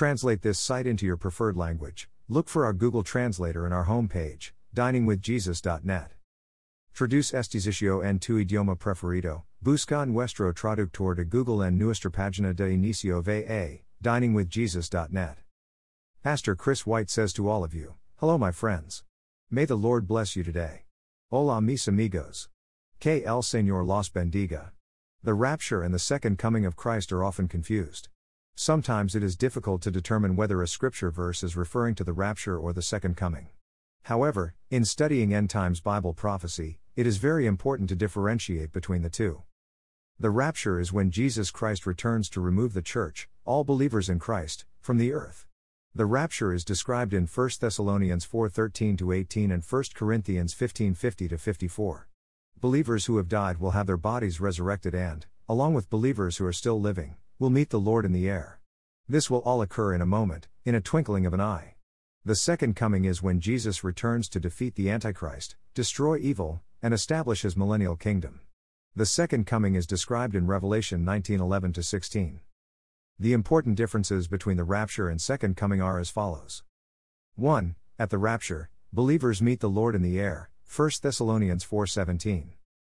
translate this site into your preferred language, look for our Google Translator in our homepage, diningwithjesus.net. Traduce este sitio en tu idioma preferido, busca nuestro traductor de Google en nuestra página de inicio va, diningwithjesus.net. Pastor Chris White says to all of you, Hello, my friends. May the Lord bless you today. Hola, mis amigos. Que el Señor los bendiga. The rapture and the second coming of Christ are often confused. Sometimes it is difficult to determine whether a scripture verse is referring to the rapture or the second coming. However, in studying end times Bible prophecy, it is very important to differentiate between the two. The rapture is when Jesus Christ returns to remove the church, all believers in Christ, from the earth. The rapture is described in 1 Thessalonians 4:13 to 18 and 1 Corinthians 15:50 to 54. Believers who have died will have their bodies resurrected and, along with believers who are still living, will meet the Lord in the air. This will all occur in a moment, in a twinkling of an eye. The second coming is when Jesus returns to defeat the Antichrist, destroy evil, and establish his millennial kingdom. The second coming is described in Revelation 19:11 16. The important differences between the rapture and second coming are as follows. 1. At the rapture, believers meet the Lord in the air, 1 Thessalonians 4:17.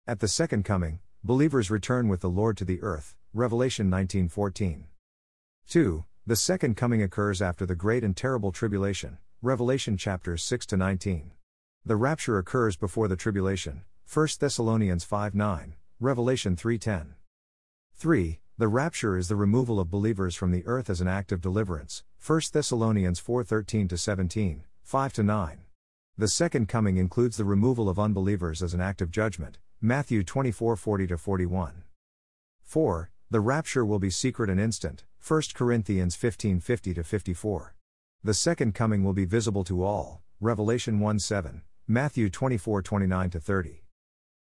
At the second coming, believers return with the Lord to the earth, Revelation 19:14. 2. The second coming occurs after the great and terrible tribulation, Revelation chapters 6 to 19. The rapture occurs before the tribulation, 1 Thessalonians 5:9. Revelation 3:10. 3. The rapture is the removal of believers from the earth as an act of deliverance, 1 Thessalonians 4:13 to 17, 5 to 9. The second coming includes the removal of unbelievers as an act of judgment, Matthew 24:40 to 41. 4. The rapture will be secret and instant, 1 Corinthians 15:50 to 54. The second coming will be visible to all, Revelation 1:7, Matthew 24:29 to 30.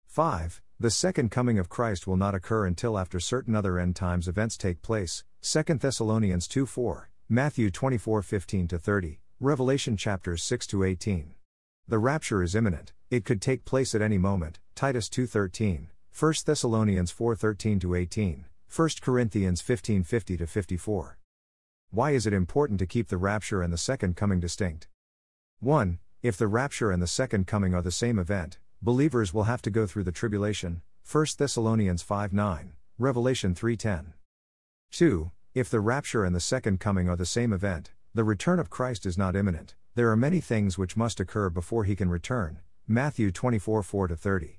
5. The second coming of Christ will not occur until after certain other end times events take place, 2 Thessalonians 2:4, Matthew 24:15 to 30, Revelation chapters 6 to 18. The rapture is imminent. It could take place at any moment, Titus 2:13, 1 Thessalonians 4:13-18, 1 Corinthians 15:50-54. Why is it important to keep the rapture and the second coming distinct? 1. If the rapture and the second coming are the same event, believers will have to go through the tribulation, 1 Thessalonians 5:9, Revelation 3:10. 2. If the rapture and the second coming are the same event, the return of Christ is not imminent. There are many things which must occur before he can return. Matthew 24 4 30.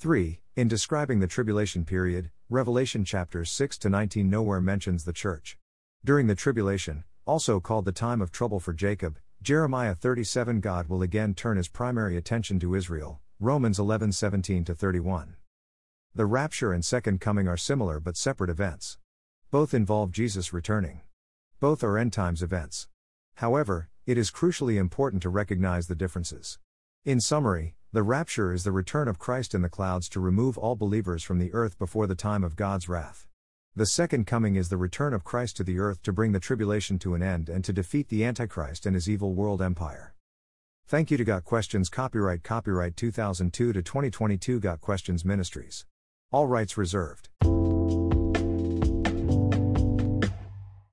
3. In describing the tribulation period, Revelation chapters 6 to 19 nowhere mentions the church. During the tribulation, also called the time of trouble for Jacob, Jeremiah 37 God will again turn his primary attention to Israel, Romans 11 17 31. The rapture and second coming are similar but separate events. Both involve Jesus returning. Both are end times events. However, it is crucially important to recognize the differences. In summary, the rapture is the return of Christ in the clouds to remove all believers from the earth before the time of God's wrath. The second coming is the return of Christ to the earth to bring the tribulation to an end and to defeat the Antichrist and his evil world empire. Thank you to Got Questions Copyright Copyright 2002 to 2022 Got Questions Ministries. All rights reserved.